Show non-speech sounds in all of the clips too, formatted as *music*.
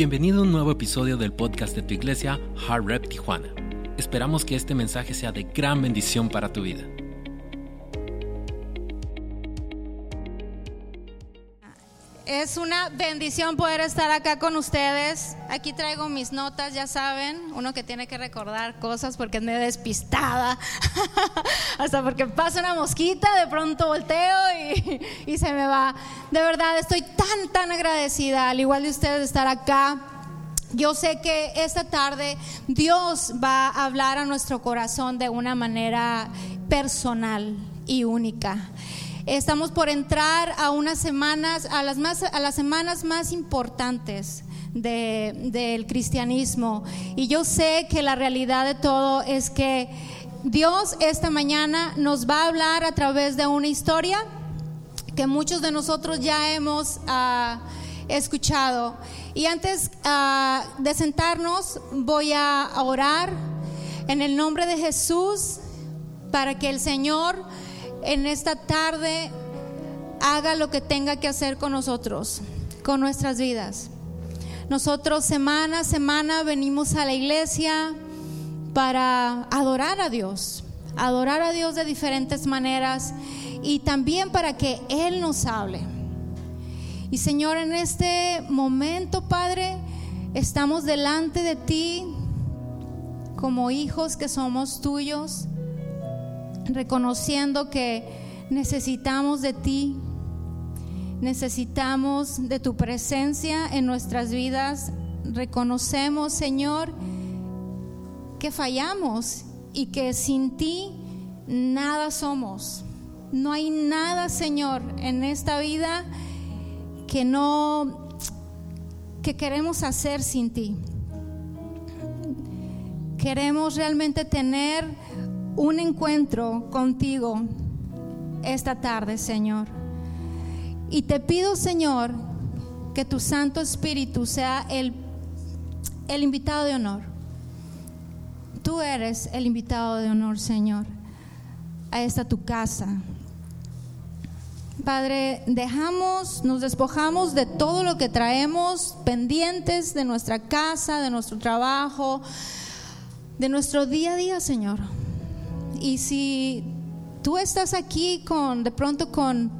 Bienvenido a un nuevo episodio del podcast de tu iglesia, Hard Rep Tijuana. Esperamos que este mensaje sea de gran bendición para tu vida. Es una bendición poder estar acá con ustedes. Aquí traigo mis notas, ya saben, uno que tiene que recordar cosas porque me despistada. *laughs* Hasta porque pasa una mosquita, de pronto volteo y, y se me va. De verdad, estoy tan, tan agradecida, al igual de ustedes, de estar acá. Yo sé que esta tarde Dios va a hablar a nuestro corazón de una manera personal y única. Estamos por entrar a unas semanas, a las, más, a las semanas más importantes de- del cristianismo. Y yo sé que la realidad de todo es que Dios esta mañana nos va a hablar a través de una historia que muchos de nosotros ya hemos ah, escuchado. Y antes ah, de sentarnos, voy a orar en el nombre de Jesús para que el Señor en esta tarde haga lo que tenga que hacer con nosotros, con nuestras vidas. Nosotros semana a semana venimos a la iglesia para adorar a Dios, adorar a Dios de diferentes maneras y también para que Él nos hable. Y Señor, en este momento, Padre, estamos delante de ti como hijos que somos tuyos, reconociendo que necesitamos de ti, necesitamos de tu presencia en nuestras vidas. Reconocemos, Señor, que fallamos y que sin ti nada somos. No hay nada, Señor, en esta vida que no que queremos hacer sin ti. Queremos realmente tener un encuentro contigo esta tarde, Señor. Y te pido, Señor, que tu Santo Espíritu sea el, el invitado de honor. Tú eres el invitado de honor, Señor, a esta tu casa. Padre, dejamos, nos despojamos de todo lo que traemos pendientes de nuestra casa, de nuestro trabajo, de nuestro día a día, Señor. Y si tú estás aquí con, de pronto con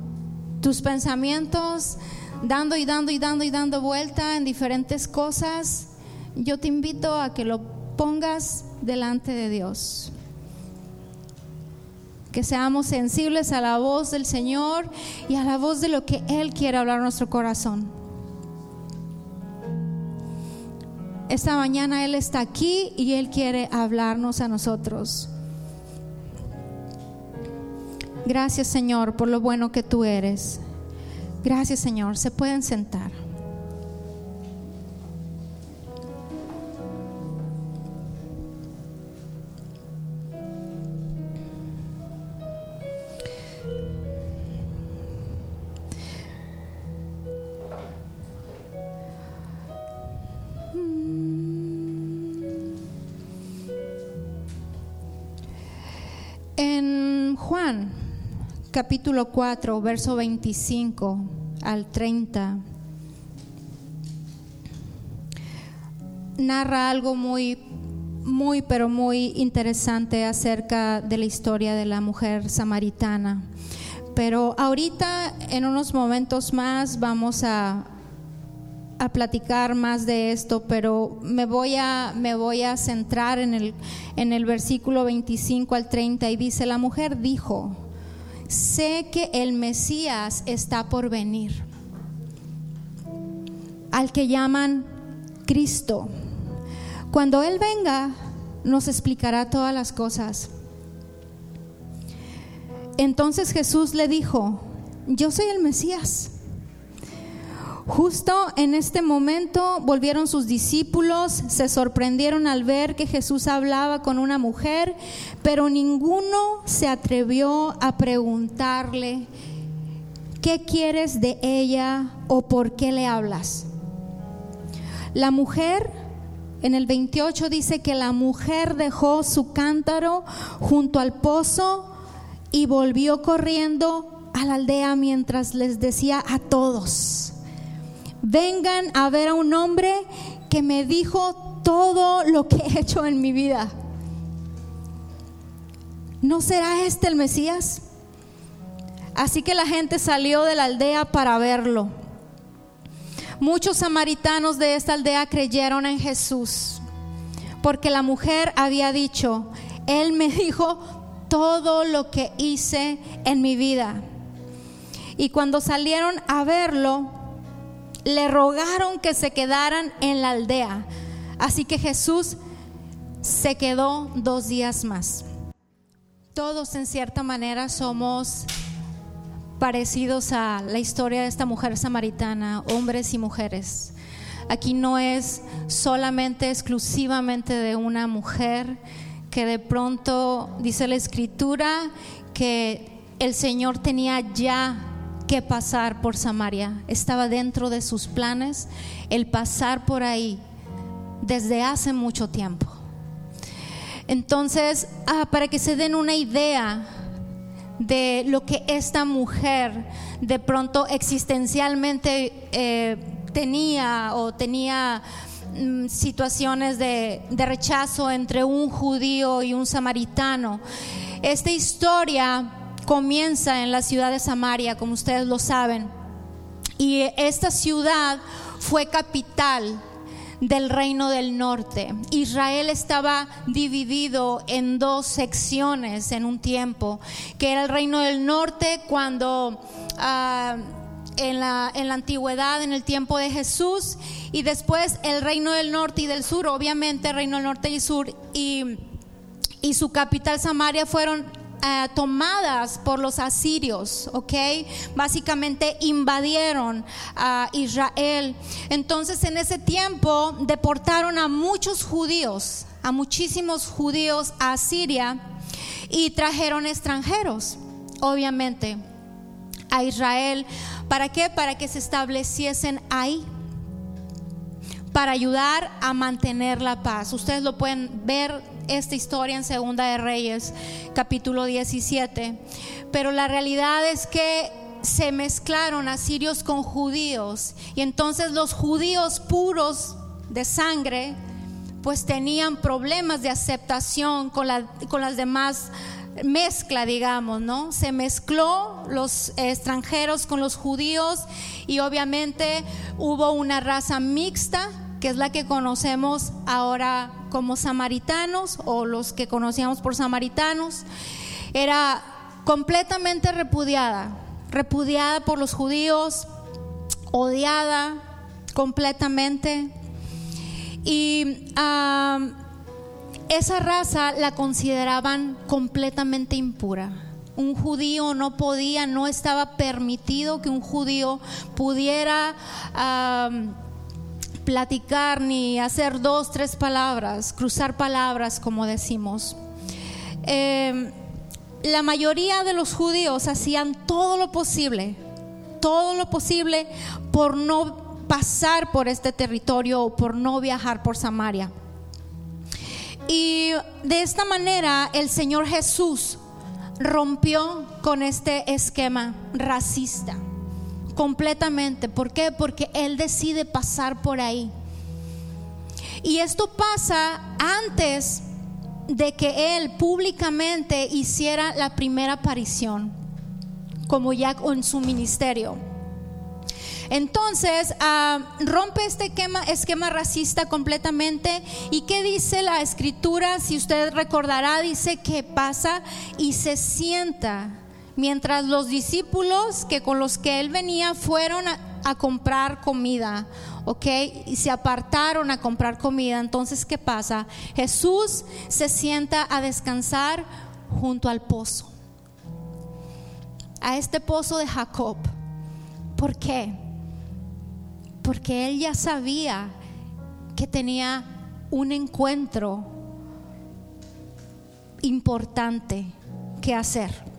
tus pensamientos dando y dando y dando y dando vuelta en diferentes cosas, yo te invito a que lo pongas delante de Dios. Que seamos sensibles a la voz del Señor y a la voz de lo que Él quiere hablar a nuestro corazón. Esta mañana Él está aquí y Él quiere hablarnos a nosotros. Gracias Señor por lo bueno que tú eres. Gracias Señor. Se pueden sentar. Capítulo 4, verso 25 al 30, narra algo muy, muy, pero muy interesante acerca de la historia de la mujer samaritana. Pero ahorita, en unos momentos más, vamos a, a platicar más de esto, pero me voy a, me voy a centrar en el, en el versículo 25 al 30 y dice, la mujer dijo, sé que el Mesías está por venir, al que llaman Cristo. Cuando Él venga, nos explicará todas las cosas. Entonces Jesús le dijo, yo soy el Mesías. Justo en este momento volvieron sus discípulos, se sorprendieron al ver que Jesús hablaba con una mujer, pero ninguno se atrevió a preguntarle, ¿qué quieres de ella o por qué le hablas? La mujer, en el 28 dice que la mujer dejó su cántaro junto al pozo y volvió corriendo a la aldea mientras les decía a todos, vengan a ver a un hombre que me dijo todo lo que he hecho en mi vida. ¿No será este el Mesías? Así que la gente salió de la aldea para verlo. Muchos samaritanos de esta aldea creyeron en Jesús, porque la mujer había dicho, Él me *laughs* dijo todo lo que hice en mi vida. Y cuando salieron a verlo, le rogaron que se quedaran en la aldea. Así que Jesús se quedó dos días más. Todos en cierta manera somos parecidos a la historia de esta mujer samaritana, hombres y mujeres. Aquí no es solamente exclusivamente de una mujer que de pronto dice la escritura que el Señor tenía ya que pasar por Samaria. Estaba dentro de sus planes el pasar por ahí desde hace mucho tiempo. Entonces, ah, para que se den una idea de lo que esta mujer de pronto existencialmente eh, tenía o tenía mm, situaciones de, de rechazo entre un judío y un samaritano. Esta historia comienza en la ciudad de Samaria, como ustedes lo saben. Y esta ciudad fue capital del reino del norte. Israel estaba dividido en dos secciones en un tiempo, que era el reino del norte cuando ah, en, la, en, la, antigüedad, en el tiempo de Jesús, y después el reino del norte y del sur, obviamente el reino del norte y sur, y, y su capital Samaria fueron eh, tomadas por los asirios, ¿ok? Básicamente invadieron a Israel. Entonces en ese tiempo deportaron a muchos judíos, a muchísimos judíos a Siria y trajeron extranjeros, obviamente, a Israel. ¿Para qué? Para que se estableciesen ahí para ayudar a mantener la paz. Ustedes lo pueden ver esta historia en Segunda de Reyes, capítulo 17. Pero la realidad es que se mezclaron asirios con judíos y entonces los judíos puros de sangre pues tenían problemas de aceptación con, la, con las demás mezcla, digamos, ¿no? Se mezcló los extranjeros con los judíos y obviamente hubo una raza mixta, que es la que conocemos ahora como samaritanos o los que conocíamos por samaritanos, era completamente repudiada, repudiada por los judíos, odiada completamente. Y esa raza la consideraban completamente impura. Un judío no podía, no estaba permitido que un judío pudiera platicar ni hacer dos, tres palabras, cruzar palabras, como decimos. Em, la mayoría de los judíos hacían todo lo posible, todo lo posible por no pasar por este territorio o por no viajar por Samaria. Y de esta manera el Señor Jesús rompió con este esquema racista completamente. ¿Por qué? Porque Él decide pasar por ahí. Y esto pasa antes de que Él públicamente hiciera la primera aparición, como ya en su ministerio. Entonces, ah, rompe este esquema, esquema racista completamente. ¿Y qué dice la escritura? Si usted recordará, dice que pasa y se sienta mientras los discípulos que con los que él venía fueron a, comprar comida, ¿ok? Y se apartaron a comprar comida. Entonces, ¿qué pasa? Jesús se sienta a descansar junto al pozo, a este pozo de Jacob. ¿Por qué? Porque él ya sabía que tenía un encuentro importante que hacer.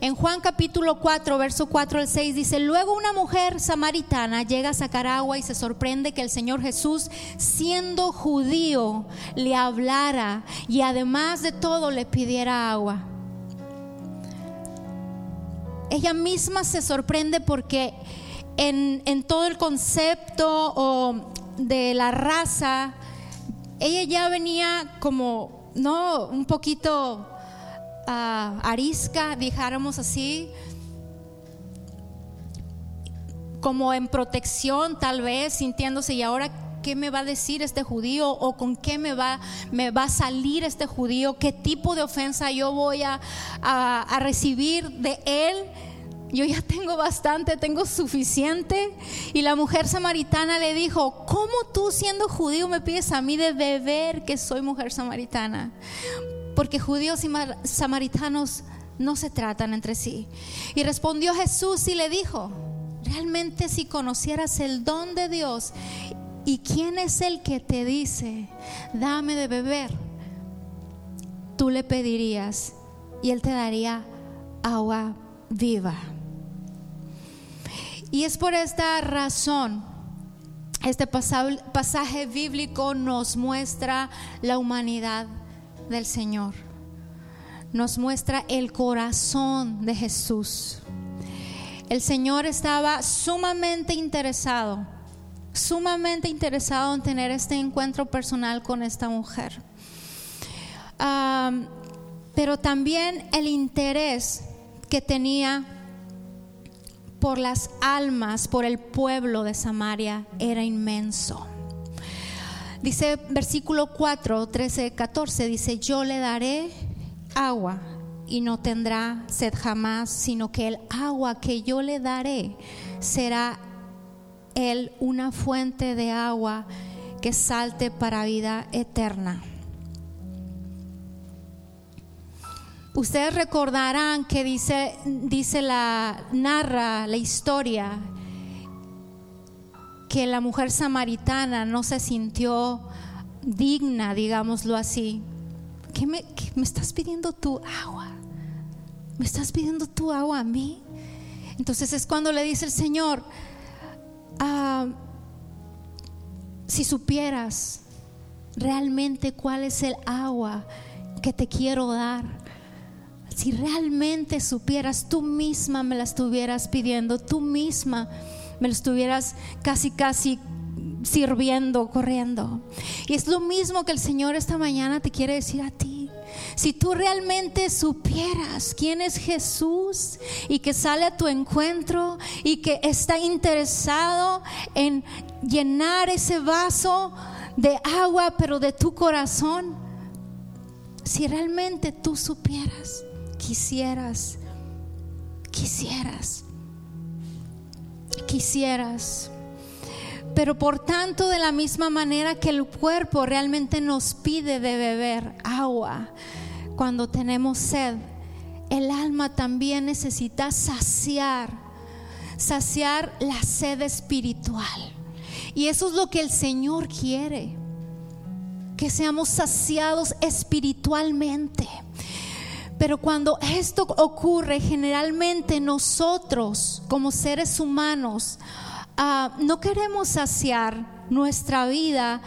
En Juan capítulo 4, verso 4 al 6 dice, luego una mujer samaritana llega a sacar agua y se sorprende que el Señor Jesús, siendo judío, le hablara y además de todo le pidiera agua. Ella misma se sorprende porque en, en todo el concepto de la raza, ella ya venía como, no, un poquito ah, arisca, dijéramos así, como en protección tal vez, sintiéndose y ahora qué me va a decir este judío o con qué me va, me va a salir este judío, qué tipo de ofensa yo voy a, a- a recibir de él. Yo ya tengo bastante, tengo suficiente. Y la mujer samaritana le dijo, ¿cómo tú siendo judío me pides a mí de beber que soy mujer samaritana? Porque judíos y mar- samaritanos no se tratan entre sí. Y respondió Jesús y le dijo, realmente si conocieras el don de Dios y quién es el que te dice, dame de beber, tú le pedirías y él te daría agua viva. Y es por esta razón, este pasa- pasaje bíblico nos muestra la humanidad del Señor, nos muestra el corazón de Jesús. El Señor estaba sumamente interesado, sumamente interesado en tener este encuentro personal con esta mujer. Pero también el interés que tenía por las almas, por el pueblo de Samaria, era inmenso. Dice versículo 4, 13, 14, dice, yo le daré agua y no tendrá sed jamás, sino que el agua que yo le daré será él una fuente de agua que salte para vida eterna. Ustedes recordarán que dice, dice la, narra la historia que la mujer samaritana no se sintió digna, digámoslo así. ¿Qué me, estás pidiendo tu agua? ¿Me estás pidiendo tu agua a mí? Entonces es cuando le dice el Señor, ah, si supieras realmente cuál es el agua que te quiero dar, si realmente supieras, tú misma me la estuvieras pidiendo, tú misma me la estuvieras casi, casi sirviendo, corriendo. Y es lo mismo que el Señor esta mañana te quiere decir a ti. Si tú realmente supieras quién es Jesús y que sale a tu encuentro y que está interesado en llenar ese vaso de agua, pero de tu corazón, si realmente tú supieras, quisieras, quisieras, quisieras. Pero por tanto, de la misma manera que el cuerpo realmente nos pide de beber agua cuando tenemos sed, el alma también necesita saciar, saciar la sed espiritual. Y eso es lo que el Señor quiere, que seamos saciados espiritualmente. Pero cuando esto ocurre, generalmente nosotros como seres humanos ah, no queremos saciar nuestra vida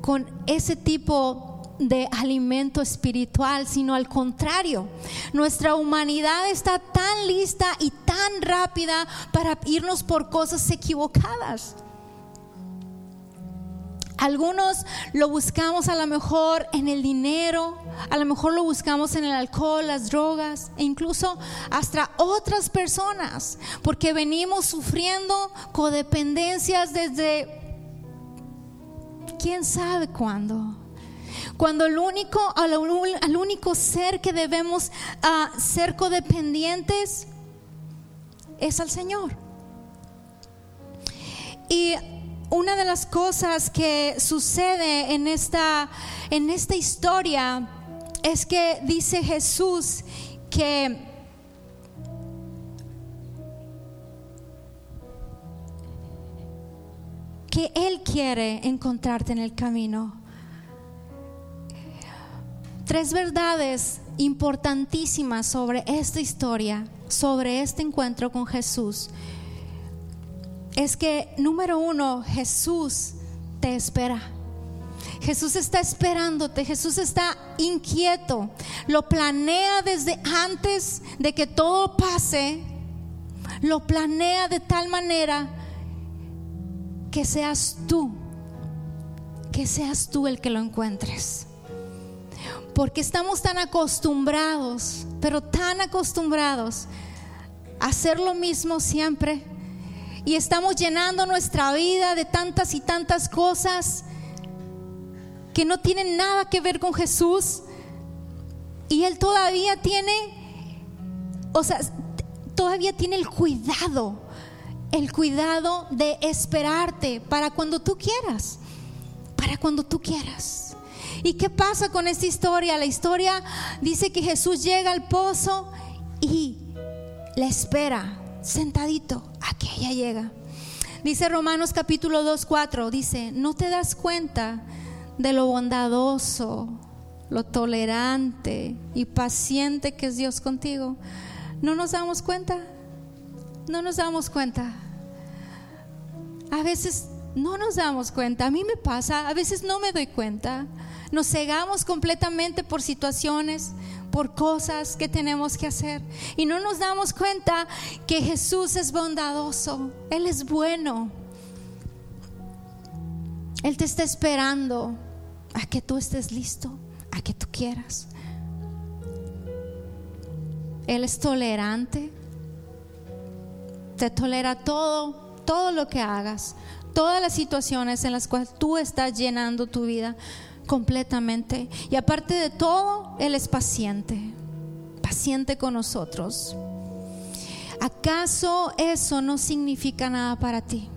con ese tipo de alimento espiritual, sino al contrario. Nuestra humanidad está tan lista y tan rápida para irnos por cosas equivocadas. Algunos lo buscamos a lo mejor en el dinero, a lo mejor lo buscamos en el alcohol, las drogas e incluso hasta otras personas, porque venimos sufriendo codependencias desde quién sabe cuándo. Cuando el único, al, único ser que debemos ah, ser codependientes es al Señor. Y una de las cosas que sucede en esta, en esta historia es que dice Jesús que que Él quiere encontrarte en el camino. Tres verdades importantísimas sobre esta historia, sobre este encuentro con Jesús es que, número uno, Jesús te espera. Jesús está esperándote, Jesús está inquieto, lo planea desde antes de que todo pase, lo planea de tal manera que seas tú, que seas tú el que lo encuentres. Porque estamos tan acostumbrados, pero tan acostumbrados a hacer lo mismo siempre. Y estamos llenando nuestra vida de tantas y tantas cosas que no tienen nada que ver con Jesús. Y Él todavía tiene, o sea, todavía tiene el cuidado, el cuidado de esperarte para cuando tú quieras, para cuando tú quieras. ¿Y qué pasa con esta historia? La historia dice que Jesús llega al pozo y le espera sentadito a que ella llega. Dice Romanos capítulo 2, 4, dice, ¿no te das cuenta de lo bondadoso, lo tolerante y paciente que es Dios contigo? ¿No nos damos cuenta? No nos damos cuenta. A veces no nos damos cuenta. A mí me pasa, a veces no me doy cuenta. Nos cegamos completamente por situaciones, por cosas que tenemos que hacer. Y no nos damos cuenta que Jesús es bondadoso, Él es bueno. Él te está esperando a que tú estés listo, a que tú quieras. Él es tolerante, te tolera todo, todo lo que hagas, todas las situaciones en las cuales tú estás llenando tu vida completamente. Y aparte de todo, Él es paciente, paciente con nosotros. ¿Acaso eso no significa nada para ti?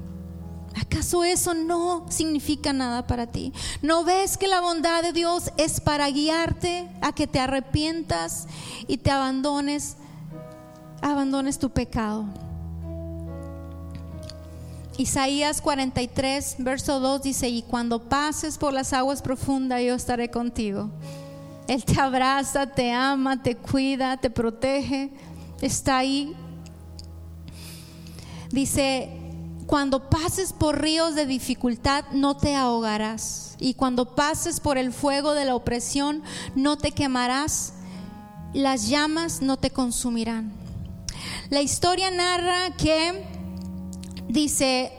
¿Acaso eso no significa nada para ti? ¿No ves que la bondad de Dios es para guiarte a que te arrepientas y te abandones, abandones tu pecado? Isaías 43, verso 2 dice, y cuando pases por las aguas profundas, yo estaré contigo. Él te abraza, te ama, te cuida, te protege, está ahí. Dice, cuando pases por ríos de dificultad, no te ahogarás. Y cuando pases por el fuego de la opresión, no te quemarás. Las llamas no te consumirán. La historia narra que dice,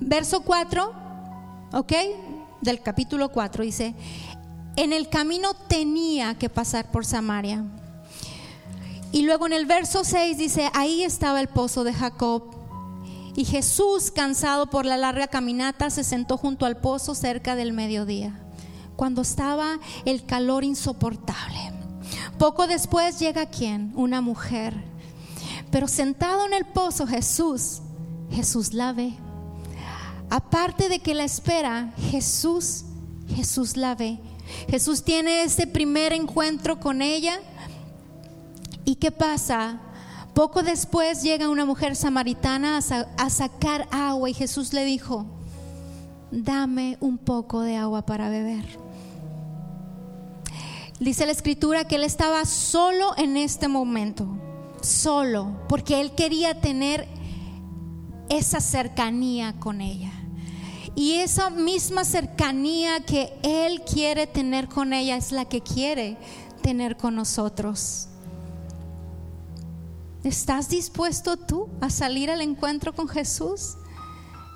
verso 4, ¿ok? Del capítulo 4, dice, en el camino tenía que pasar por Samaria. Y luego en el verso 6 dice, ahí estaba el pozo de Jacob. Y Jesús, cansado por la larga caminata, se sentó junto al pozo cerca del mediodía, cuando estaba el calor insoportable. Poco después llega quien? Una mujer pero sentado en el pozo Jesús, Jesús la ve. Aparte de que la espera, Jesús, Jesús la ve. Jesús tiene ese primer encuentro con ella. ¿Y qué pasa? Poco después llega una mujer samaritana a, sacar agua y Jesús le dijo, dame un poco de agua para beber. Dice la escritura que él estaba solo en este momento solo, porque él quería tener esa cercanía con ella. Y esa misma cercanía que Él quiere tener con ella es la que quiere tener con nosotros. ¿Estás dispuesto tú a salir al encuentro con Jesús?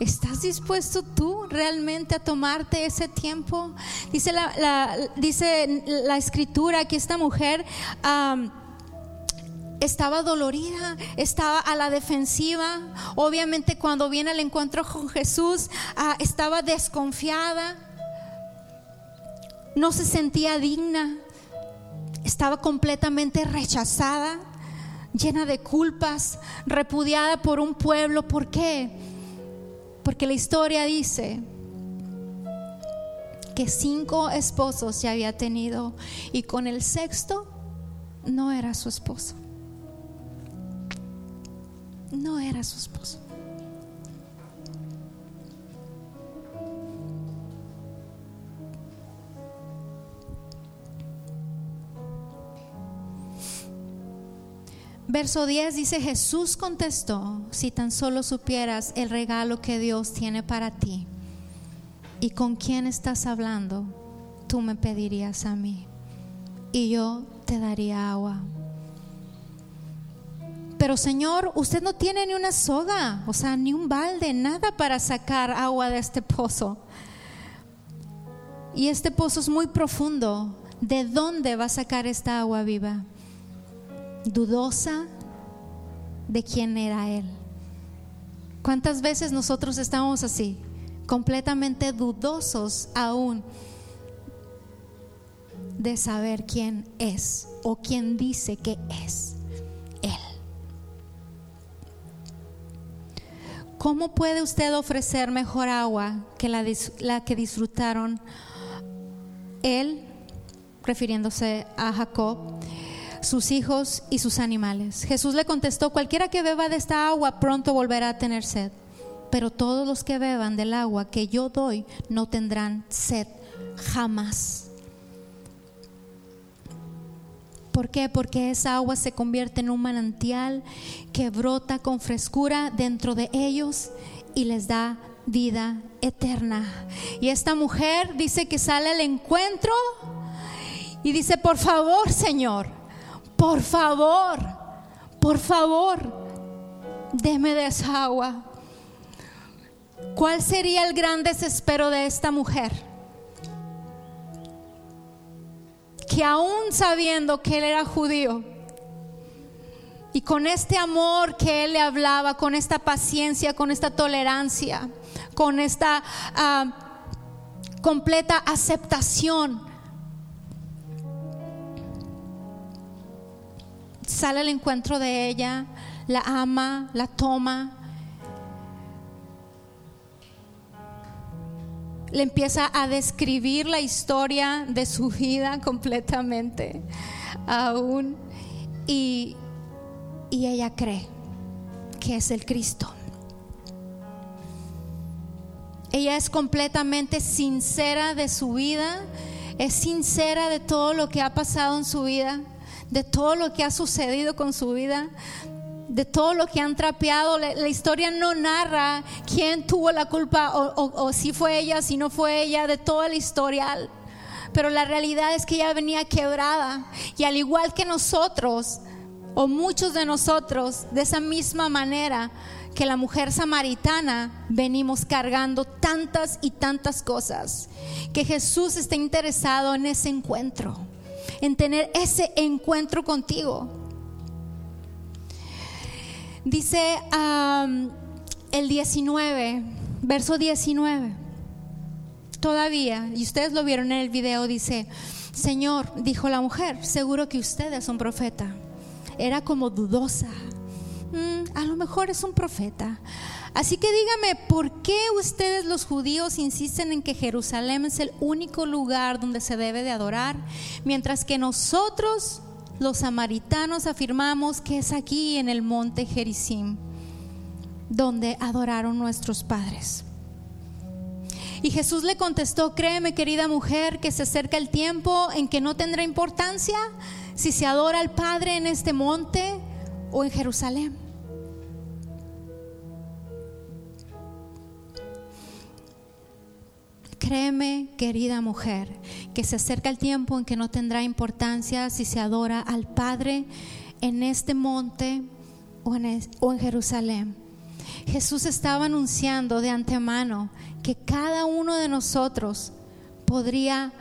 ¿Estás dispuesto tú realmente a tomarte ese tiempo? Dice la, dice la escritura que esta mujer estaba dolorida, estaba a la defensiva. Obviamente cuando viene al encuentro con Jesús, ah, estaba desconfiada, no se sentía digna, estaba completamente rechazada, llena de culpas, repudiada por un pueblo. ¿Por qué? Porque la historia dice que cinco esposos ya había tenido y con el sexto no era su esposo no era su esposo. Verso 10 dice, Jesús contestó, si tan solo supieras el regalo que Dios tiene para ti y con quién estás hablando, tú me pedirías a mí y yo te daría agua pero Señor, usted no tiene ni una soga, o sea, ni un balde, nada para sacar agua de este pozo. Y este pozo es muy profundo. ¿De dónde va a sacar esta agua viva? Dudosa de quién era Él. ¿Cuántas veces nosotros estamos así? Completamente dudosos aún de saber quién es o quién dice que es ¿Cómo puede usted ofrecer mejor agua que la, la que disfrutaron Él, refiriéndose a Jacob, sus hijos y sus animales? Jesús le contestó, cualquiera que beba de esta agua pronto volverá a tener sed, pero todos los que beban del agua que yo doy no tendrán sed jamás. ¿Por qué? Porque esa agua se convierte en un manantial que brota con frescura dentro de ellos y les da vida eterna. Y esta mujer dice que sale al encuentro y dice, por favor, Señor, por favor, por favor, deme de esa agua. ¿Cuál sería el gran desespero de esta mujer? Que aún sabiendo que él era judío, y con este amor que él le hablaba, con esta paciencia, con esta tolerancia, con esta ah, completa aceptación, sale al encuentro de ella, la ama, la toma, le empieza a describir la historia de su vida *laughs* completamente aún y, y ella cree que es el Cristo. Ella es completamente sincera de su vida, es sincera de todo lo que ha pasado en su vida, de todo lo que ha sucedido con su vida, de todo lo que han trapeado. La, historia no narra quién tuvo la culpa o, si fue ella, si no fue ella, de todo el historial. Pero la realidad es que ella venía quebrada y al igual que nosotros, o muchos de nosotros, de esa misma manera que la mujer samaritana, venimos cargando tantas y tantas cosas, que Jesús está interesado en ese encuentro, en tener ese encuentro contigo. Dice el 19, verso 19. Todavía, y ustedes lo vieron en el video, dice, Señor, dijo la mujer, seguro que usted es un profeta. Era como dudosa. Mm, a lo mejor es un profeta. Así que dígame, ¿por qué ustedes los judíos insisten en que Jerusalén es el único lugar donde se debe de adorar, mientras que nosotros los samaritanos afirmamos que es aquí en el monte Gerizim donde adoraron nuestros padres. Y Jesús le contestó, créeme querida mujer, que se acerca el tiempo en que no tendrá importancia si se adora al Padre en este monte o en Jerusalén. Créeme, querida mujer, que se acerca el tiempo en que no tendrá importancia si se adora al Padre en este monte o en, Jerusalén. Jesús estaba anunciando de antemano que cada uno de nosotros podría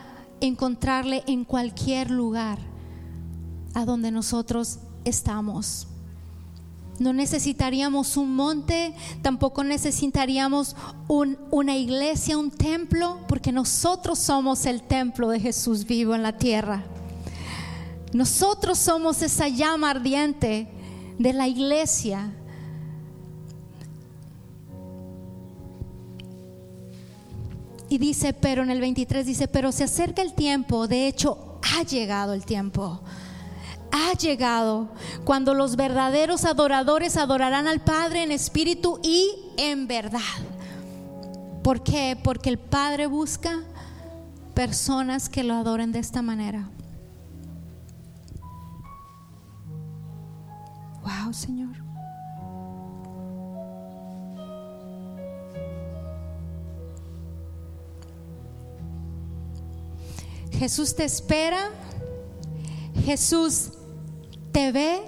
encontrarle en cualquier lugar a donde nosotros estamos. No necesitaríamos un monte, tampoco necesitaríamos una iglesia, un templo, porque nosotros somos el templo de Jesús vivo en la tierra. Nosotros somos esa llama ardiente de la iglesia. Y dice, pero en el 23 dice, pero se acerca el tiempo, de hecho ha llegado el tiempo ha llegado cuando los verdaderos adoradores adorarán al Padre en espíritu y en verdad. ¿Por qué? Porque el Padre busca personas que lo adoren de esta manera. Wow, Señor. Jesús te espera. Jesús te ve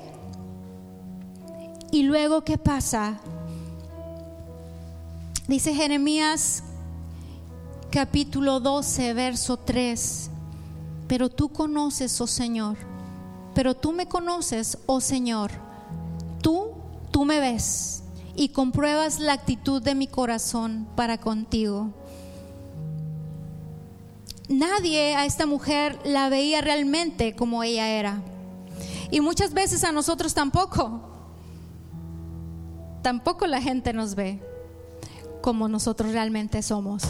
Y luego, ¿qué pasa? Dice Jeremías capítulo 12, verso 3. Pero tú conoces, oh Señor, pero tú me conoces, oh Señor. Tú, tú me ves y compruebas la actitud de mi corazón para contigo. Nadie a esta mujer la veía realmente como ella era. Y muchas veces a nosotros tampoco. Tampoco la gente nos ve como nosotros realmente somos.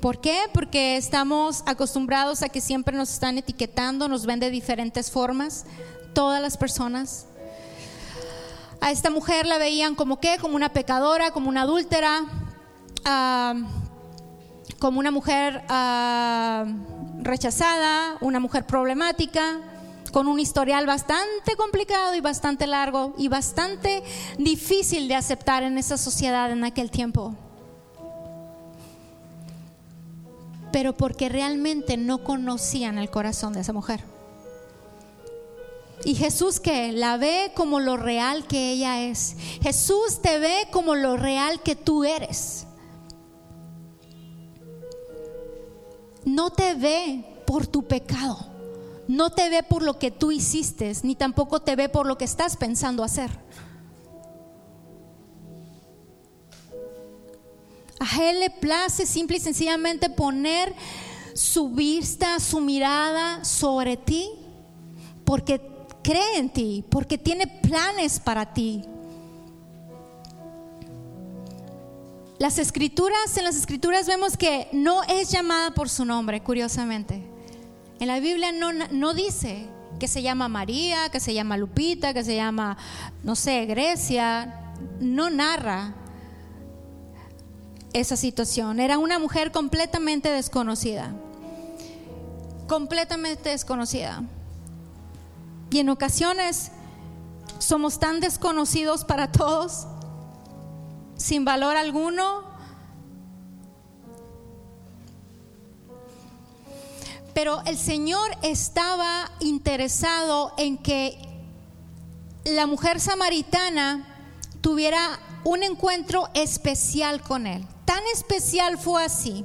¿Por qué? Porque estamos acostumbrados a que siempre nos están etiquetando, nos ven de diferentes formas, todas las personas. A esta mujer la veían como qué, como una pecadora, como una adúltera, ah, como una mujer ah, rechazada, una mujer problemática, con un historial bastante complicado y bastante largo y bastante difícil de aceptar en esa sociedad en aquel tiempo. Pero porque realmente no conocían el corazón de esa mujer. Y Jesús que la ve como lo real que ella es. Jesús te ve como lo real que tú eres. No te ve por tu pecado, no te ve por lo que tú hiciste, ni tampoco te ve por lo que estás pensando hacer. A Él le place simple y sencillamente poner su vista, su mirada sobre ti, porque cree en ti, porque tiene planes para ti. Las escrituras, en las escrituras vemos que no es llamada por su nombre, curiosamente. En la Biblia no, no dice que se llama María, que se llama Lupita, que se llama, no sé, Grecia. No narra esa situación. Era una mujer completamente desconocida. Completamente desconocida. Y en ocasiones somos tan desconocidos para todos sin valor alguno. Pero el Señor estaba interesado en que la mujer samaritana tuviera un encuentro especial con Él. Tan especial fue así.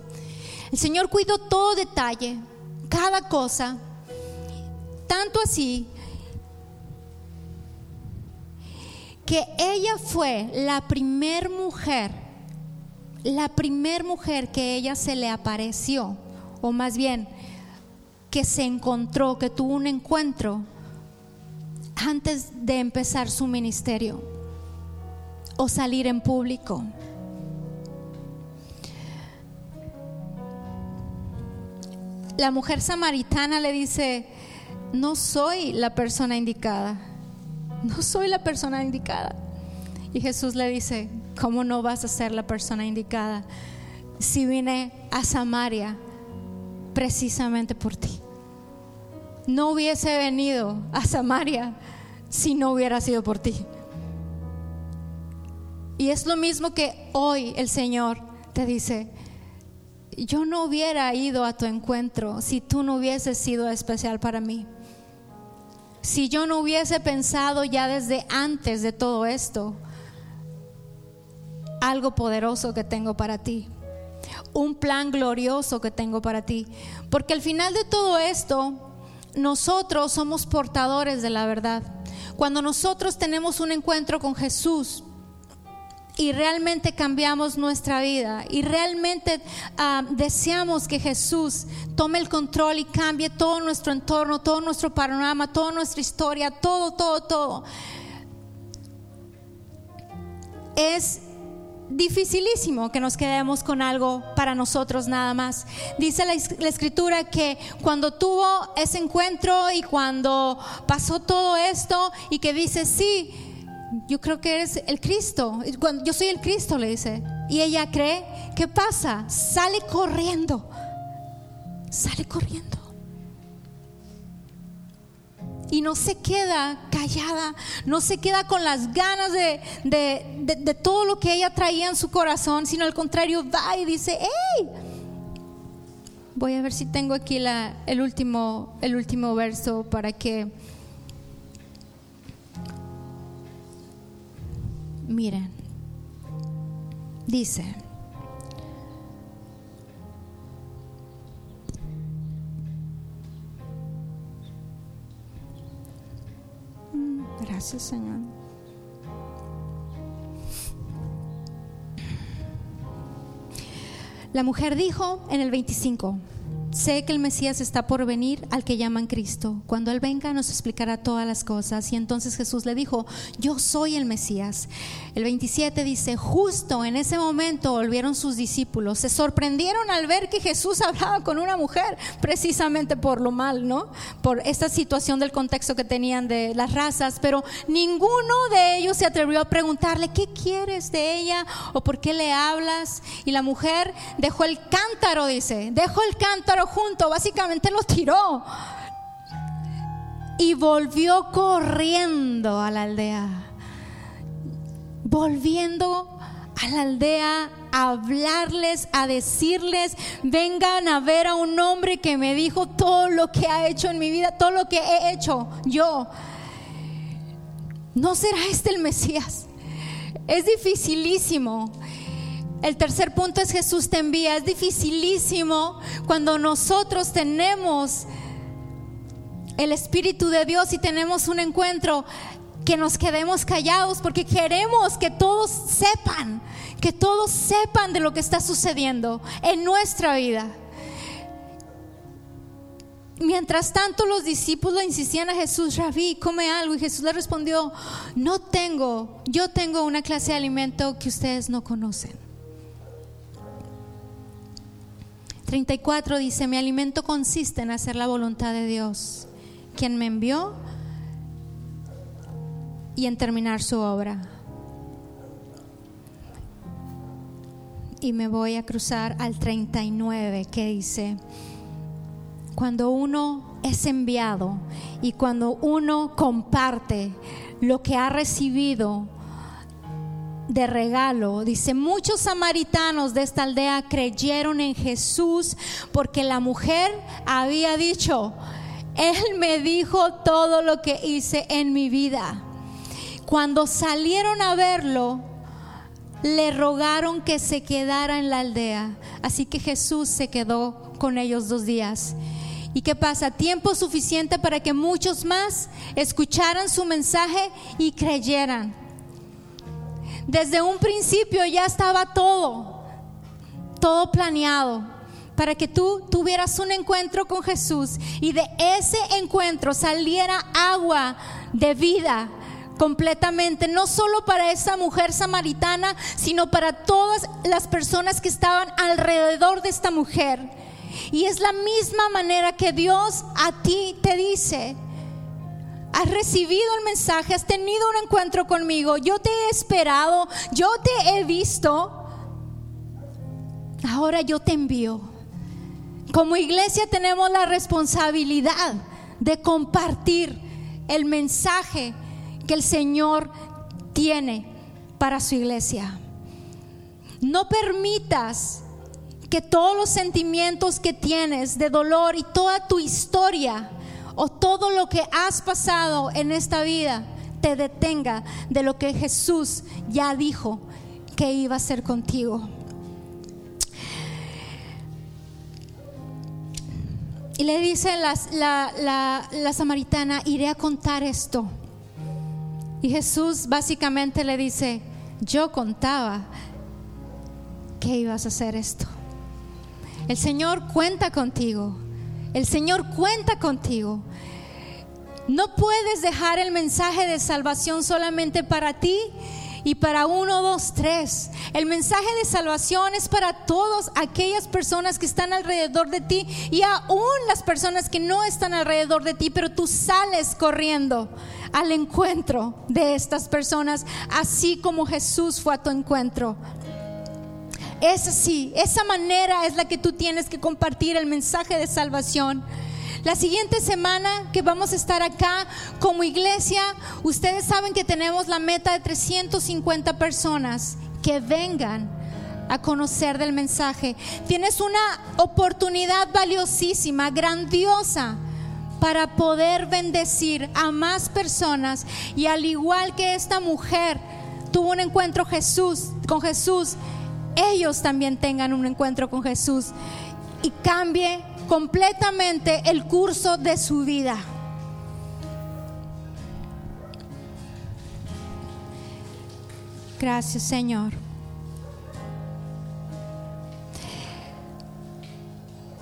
El Señor cuidó todo detalle, cada cosa. Tanto así que ella fue la primer mujer, la primer mujer que ella se le apareció, o más bien que se encontró, que tuvo un encuentro antes de empezar su ministerio o salir en público. La mujer samaritana le dice, no soy la persona indicada no soy la persona indicada. Y Jesús le dice, ¿cómo no vas a ser la persona indicada si vine a Samaria precisamente por ti? No hubiese venido a Samaria si no hubiera sido por ti. Y es lo mismo que hoy el Señor te dice, yo no hubiera ido a tu encuentro si tú no hubieses sido especial para mí si yo no hubiese pensado ya desde antes de todo esto algo poderoso que tengo para ti, un plan glorioso que tengo para ti. Porque al final de todo esto, nosotros somos portadores de la verdad. Cuando nosotros tenemos un encuentro con Jesús, y realmente cambiamos nuestra vida y realmente ah, deseamos que Jesús tome el control y cambie todo nuestro entorno, todo nuestro panorama, toda nuestra historia, todo, todo, todo. Es dificilísimo que nos quedemos con algo para nosotros nada más. Dice la, la, escritura que cuando tuvo ese encuentro y cuando pasó todo esto y que dice, sí, yo creo que eres el Cristo. Yo soy el Cristo, le dice. Y ella cree, ¿qué pasa? Sale corriendo. Sale corriendo. Y no se queda callada, no se queda con las ganas de, de, todo lo que ella traía en su corazón, sino al contrario va y dice, hey, voy a ver si tengo aquí el, último, el último verso para que Miren, dice, Mm, Gracias, Señor. La mujer dijo en el 25, sé que el Mesías está por venir al que llaman Cristo. Cuando Él venga nos explicará todas las cosas. Y entonces Jesús le dijo, yo soy el Mesías. El 27 dice, justo en ese momento volvieron sus discípulos. Se sorprendieron al ver que Jesús hablaba con una mujer, precisamente por lo mal, ¿no? Por esta situación del contexto que tenían de las razas. Pero ninguno de ellos se atrevió a preguntarle, ¿qué quieres de ella? ¿O por qué le hablas? Y la mujer dejó el cántaro, dice, dejó el cántaro junto, básicamente lo tiró. Y volvió corriendo a la aldea. Volviendo a la aldea a hablarles, a decirles, vengan a ver a un hombre que me dijo todo lo que ha hecho en mi vida, todo lo que he hecho yo. ¿No será este el Mesías? Es dificilísimo. El tercer punto es Jesús te envía. Es dificilísimo cuando nosotros tenemos el Espíritu de Dios y tenemos un encuentro que nos quedemos callados porque queremos que todos sepan, que todos sepan de lo que está sucediendo en nuestra vida. Mientras tanto los discípulos insistían a Jesús, Rabí, come algo. Y Jesús le respondió, no tengo, yo tengo una clase de alimento que ustedes no conocen. 34 dice, mi alimento consiste en hacer la voluntad de Dios, quien me envió, y en terminar su obra. Y me voy a cruzar al 39 que dice, cuando uno es enviado y cuando uno comparte lo que ha recibido de regalo, dice, muchos samaritanos de esta aldea creyeron en Jesús porque la mujer había dicho, Él me dijo todo lo que hice en mi vida. Cuando salieron a verlo, le rogaron que se quedara en la aldea. Así que Jesús se quedó con ellos dos días. ¿Y qué pasa? Tiempo suficiente para que muchos más escucharan su mensaje y creyeran. Desde un principio ya estaba todo, todo planeado para que tú tuvieras un encuentro con Jesús y de ese encuentro saliera agua de vida completamente, no solo para esa mujer samaritana, sino para todas las personas que estaban alrededor de esta mujer. Y es la misma manera que Dios a ti te dice, has recibido el mensaje, has tenido un encuentro conmigo, yo te he esperado, yo te he visto, ahora yo te envío. Como iglesia tenemos la responsabilidad de compartir el mensaje que el Señor tiene para su iglesia. No permitas que todos los sentimientos que tienes de dolor y toda tu historia o todo lo que has pasado en esta vida te detenga de lo que Jesús ya dijo que iba a hacer contigo. Y le dice la, la, la, samaritana, iré a contar esto. Y Jesús básicamente le dice, yo contaba que ibas a hacer esto. El Señor cuenta contigo. El Señor cuenta contigo. No puedes dejar el mensaje de salvación solamente para ti y para uno, dos, tres. El mensaje de salvación es para todas aquellas personas que están alrededor de ti y aún las personas que no están alrededor de ti, pero tú sales corriendo al encuentro de estas personas, así como Jesús fue a tu encuentro. Es así, esa manera es la que tú tienes que compartir el mensaje de salvación. La siguiente semana que vamos a estar acá como iglesia, ustedes saben que tenemos la meta de 350 personas que vengan a conocer del mensaje. Tienes una oportunidad valiosísima, grandiosa, para poder bendecir a más personas y al igual que esta mujer tuvo un encuentro Jesús con Jesús, ellos también tengan un encuentro con Jesús y cambie completamente el curso de su vida. Gracias, Señor.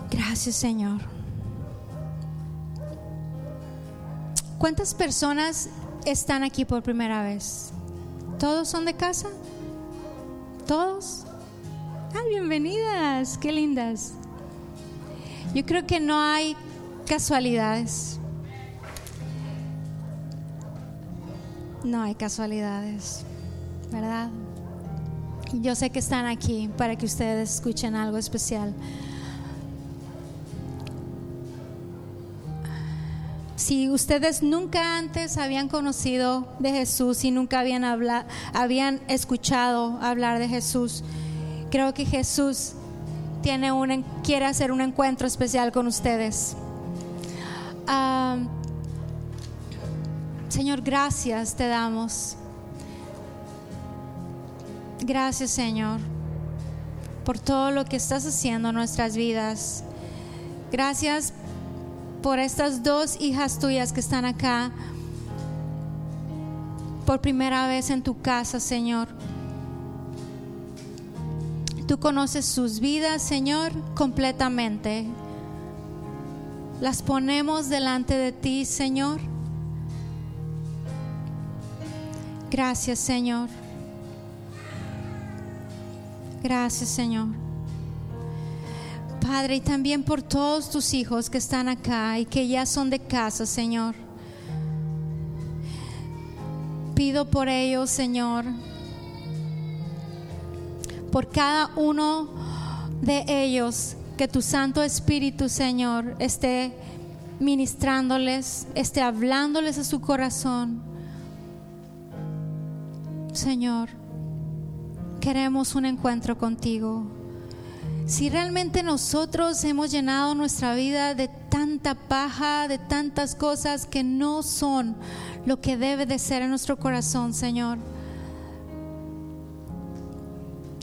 Gracias, Señor. ¿Cuántas personas están aquí por primera vez? ¿Todos son de casa? ¿Todos? Ah, bienvenidas, qué lindas. Yo creo que no hay casualidades. No hay casualidades, ¿verdad? Yo sé que están aquí para que ustedes escuchen algo especial. si ustedes nunca antes habían conocido de Jesús y nunca habían, hablado, habían escuchado hablar de Jesús, creo que Jesús tiene un, quiere hacer un encuentro especial con ustedes. Señor, gracias te damos. Gracias, Señor, por todo lo que estás haciendo en nuestras vidas. Gracias por estas dos hijas tuyas que están acá por primera vez en tu casa, Señor. Tú conoces sus vidas, Señor, completamente. Las ponemos delante de ti, Señor. Gracias, Señor. Gracias, Señor. Padre, y también por todos tus hijos que están acá y que ya son de casa, Señor. Pido por ellos, Señor, por cada uno de ellos, que tu Santo Espíritu, Señor, esté ministrándoles, esté hablándoles a su corazón. Señor, queremos un encuentro contigo si realmente nosotros hemos llenado nuestra vida de tanta paja, de tantas cosas que no son lo que debe de ser en nuestro corazón, Señor,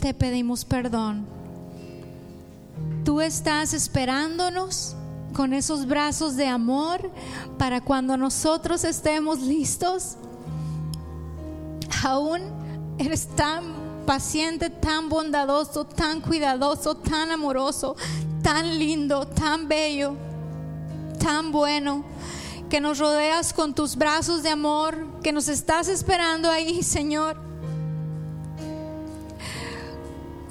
te pedimos perdón. Tú estás esperándonos con esos brazos de amor para cuando nosotros estemos listos. Aún eres tan paciente, tan bondadoso, tan cuidadoso, tan amoroso, tan lindo, tan bello, tan bueno, que nos rodeas con tus brazos de amor, que nos estás esperando ahí, Señor.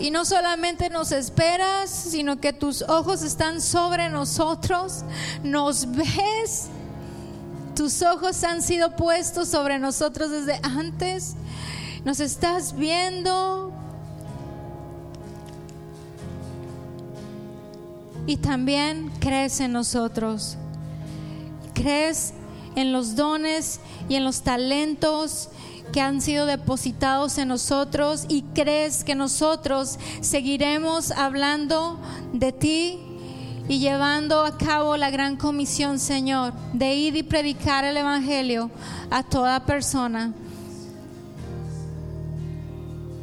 Y no solamente nos esperas, sino que tus ojos están sobre nosotros, nos ves. Tus ojos han sido puestos sobre nosotros desde antes nos estás viendo. Y también crees en nosotros. Crees en los dones y en los talentos que han sido depositados en nosotros y crees que nosotros seguiremos hablando de ti y llevando a cabo la gran comisión, Señor, de ir y predicar el Evangelio a toda persona.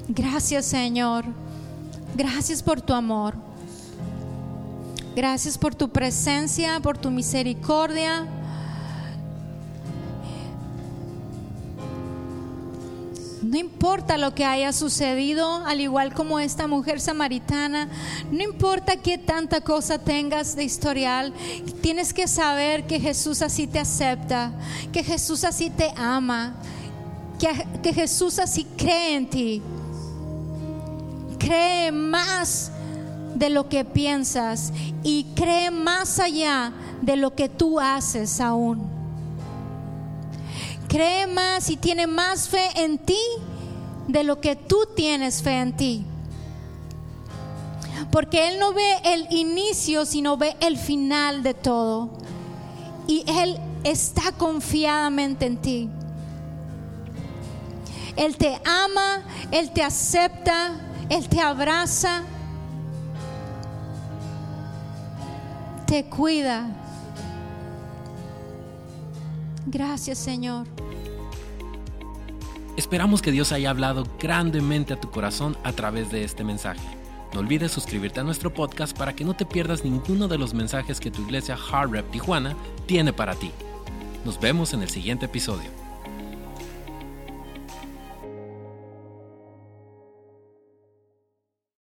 Gracias Señor. Gracias por tu amor. Gracias por tu presencia, por tu misericordia. No importa lo que haya sucedido, al igual como esta mujer samaritana, no importa qué tanta cosa tengas de historial, tienes que saber que Jesús así te acepta, que Jesús así te ama, que, que Jesús así cree en ti cree más de lo que piensas y cree más allá de lo que tú haces aún. Cree más y tiene más fe en ti de lo que tú tienes fe en ti. Porque Él no ve el inicio, sino ve el final de todo. Y Él está confiadamente en ti. Él te ama, Él te acepta, él te abraza, te cuida. Gracias Señor. Esperamos que Dios haya hablado grandemente a tu corazón a través de este mensaje. No olvides suscribirte a nuestro podcast para que no te pierdas ninguno de los mensajes que tu iglesia Hard Rep Tijuana tiene para ti. Nos vemos en el siguiente episodio.